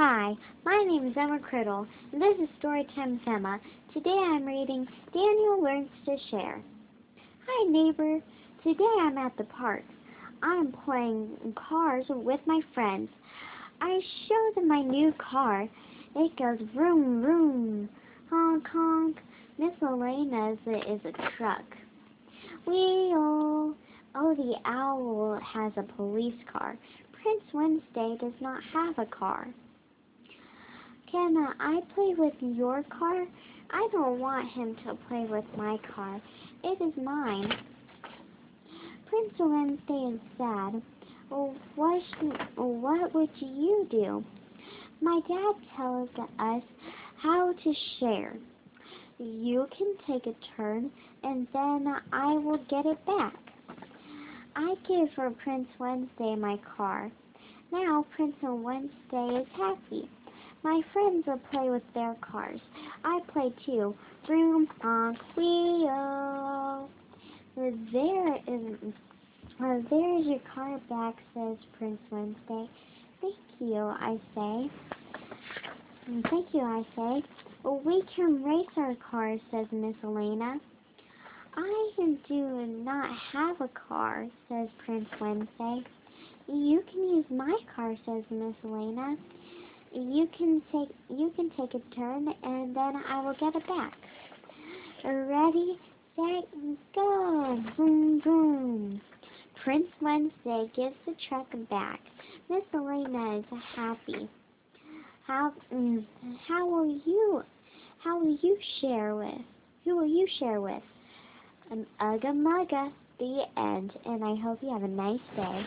Hi, my name is Emma Criddle, and this is Storytime with Emma. Today I'm reading Daniel Learns to Share. Hi, neighbor. Today I'm at the park. I'm playing cars with my friends. I show them my new car. It goes vroom, vroom, honk, honk. Miss Elaina's is a truck. Wheel. Oh, the owl has a police car. Prince Wednesday does not have a car. Can uh, I play with your car? I don't want him to play with my car. It is mine. Prince Wednesday is sad. What, what would you do? My dad tells us how to share. You can take a turn, and then I will get it back. I give for Prince Wednesday my car. Now Prince Wednesday is happy. My friends will play with their cars. I play too. Vroom, honk, wheel. There is, uh, there is your car back, says Prince Wednesday. Thank you, I say. Thank you, I say. We can race our cars, says Miss Elaina. I do not have a car, says Prince Wednesday. You can use my car, says Miss Elaina you can take you can take a turn and then I will get it back. Ready, set, go! Boom, boom. Prince Wednesday gives the truck back. Miss Elaina is happy. How mm, how will you how will you share with? Who will you share with? An Ugga Mugga. The end. And I hope you have a nice day.